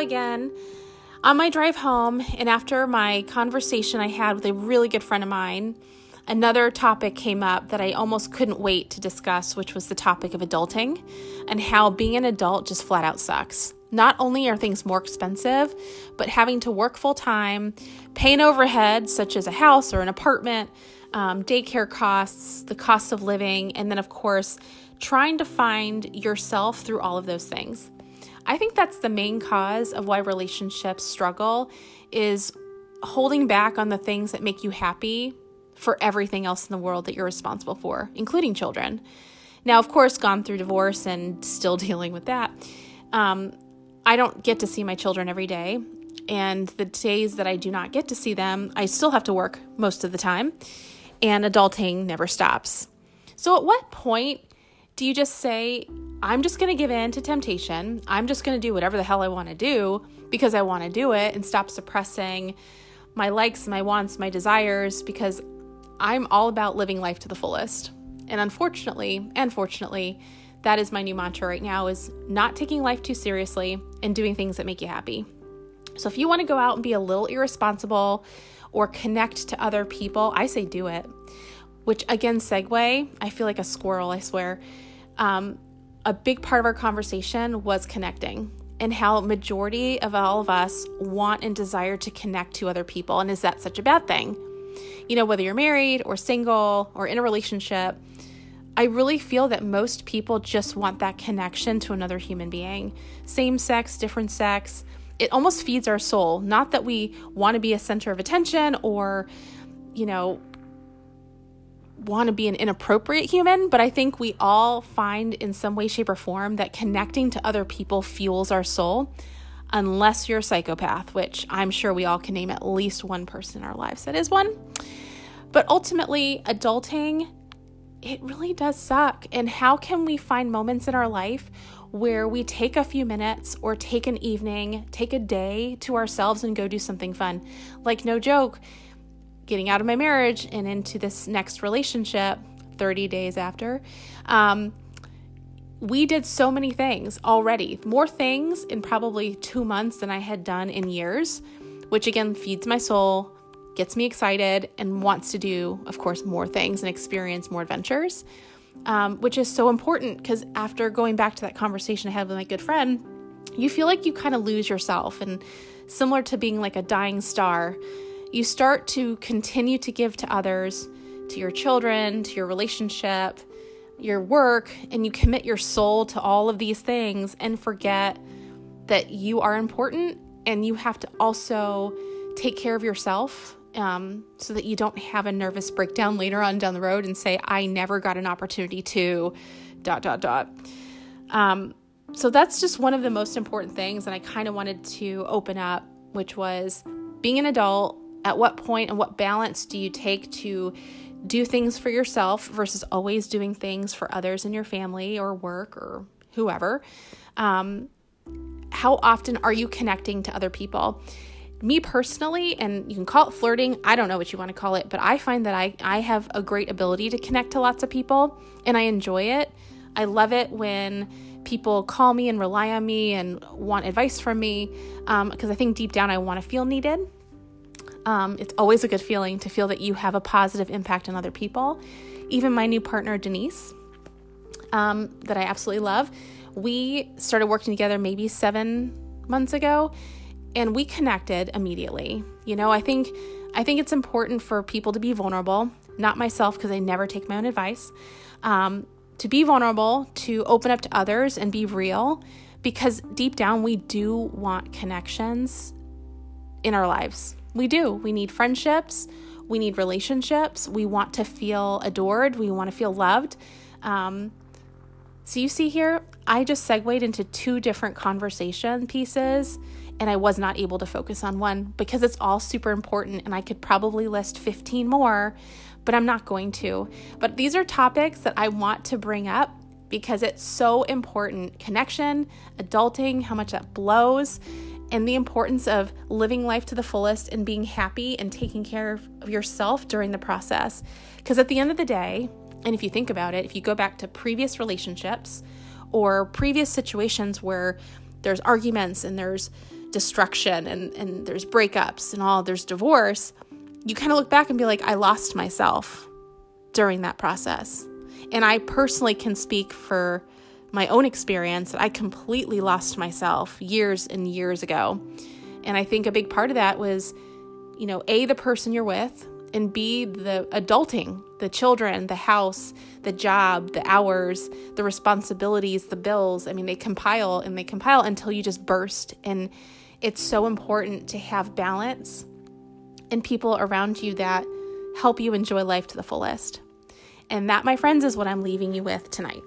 again. On my drive home, and after my conversation I had with a really good friend of mine, another topic came up that I almost couldn't wait to discuss, which was the topic of adulting and how being an adult just flat out sucks. Not only are things more expensive, but having to work full time, paying overhead such as a house or an apartment, um, daycare costs, the cost of living, and then, of course, trying to find yourself through all of those things. I think that's the main cause of why relationships struggle is holding back on the things that make you happy for everything else in the world that you're responsible for, including children. Now, of course, gone through divorce and still dealing with that. Um, I don't get to see my children every day. And the days that I do not get to see them, I still have to work most of the time. And adulting never stops. So, at what point do you just say, I'm just going to give in to temptation? I'm just going to do whatever the hell I want to do because I want to do it and stop suppressing my likes, my wants, my desires because I'm all about living life to the fullest. And unfortunately, and fortunately, that is my new mantra right now is not taking life too seriously and doing things that make you happy. So if you want to go out and be a little irresponsible or connect to other people, I say do it. Which again, segue, I feel like a squirrel, I swear. Um, a big part of our conversation was connecting and how majority of all of us want and desire to connect to other people and is that such a bad thing you know whether you're married or single or in a relationship I really feel that most people just want that connection to another human being. Same sex, different sex. It almost feeds our soul. Not that we want to be a center of attention or, you know, want to be an inappropriate human, but I think we all find in some way, shape, or form that connecting to other people fuels our soul, unless you're a psychopath, which I'm sure we all can name at least one person in our lives that is one. But ultimately, adulting it really does suck. And how can we find moments in our life where we take a few minutes or take an evening, take a day to ourselves and go do something fun? Like, no joke, getting out of my marriage and into this next relationship 30 days after. Um, we did so many things already, more things in probably two months than I had done in years, which again feeds my soul, gets me excited and wants to do, of course, more things and experience more adventures, um, which is so important because after going back to that conversation I had with my good friend, you feel like you kind of lose yourself. And similar to being like a dying star, you start to continue to give to others, to your children, to your relationship, your work, and you commit your soul to all of these things and forget that you are important and you have to also take care of yourself um, so that you don't have a nervous breakdown later on down the road and say, I never got an opportunity to dot, dot, dot. Um, so that's just one of the most important things. And I kind of wanted to open up, which was being an adult. At what point and what balance do you take to do things for yourself versus always doing things for others in your family or work or whoever? Um, how often are you connecting to other people? me personally, and you can call it flirting, I don't know what you want to call it, but I find that I, I have a great ability to connect to lots of people and I enjoy it. I love it when people call me and rely on me and want advice from me because um, I think deep down I want to feel needed. Um, it's always a good feeling to feel that you have a positive impact on other people. Even my new partner, Denise, um, that I absolutely love, we started working together maybe seven months ago and we connected immediately. You know, I think I think it's important for people to be vulnerable. Not myself because I never take my own advice. Um, to be vulnerable, to open up to others and be real, because deep down we do want connections in our lives. We do. We need friendships. We need relationships. We want to feel adored. We want to feel loved. Um, so you see here, I just segued into two different conversation pieces and I was not able to focus on one because it's all super important and I could probably list 15 more, but I'm not going to. But these are topics that I want to bring up because it's so important connection, adulting, how much that blows, and the importance of living life to the fullest and being happy and taking care of yourself during the process. Because at the end of the day, and if you think about it, if you go back to previous relationships or previous situations where there's arguments and there's destruction and, and there's breakups and all, there's divorce, you kind of look back and be like, I lost myself during that process. And I personally can speak for my own experience that I completely lost myself years and years ago. And I think a big part of that was, you know, A, the person you're with, and B, the adulting, the children, the house, the job, the hours, the responsibilities, the bills. I mean, they compile and they compile until you just burst. And it's so important to have balance and people around you that help you enjoy life to the fullest. And that, my friends, is what I'm leaving you with tonight.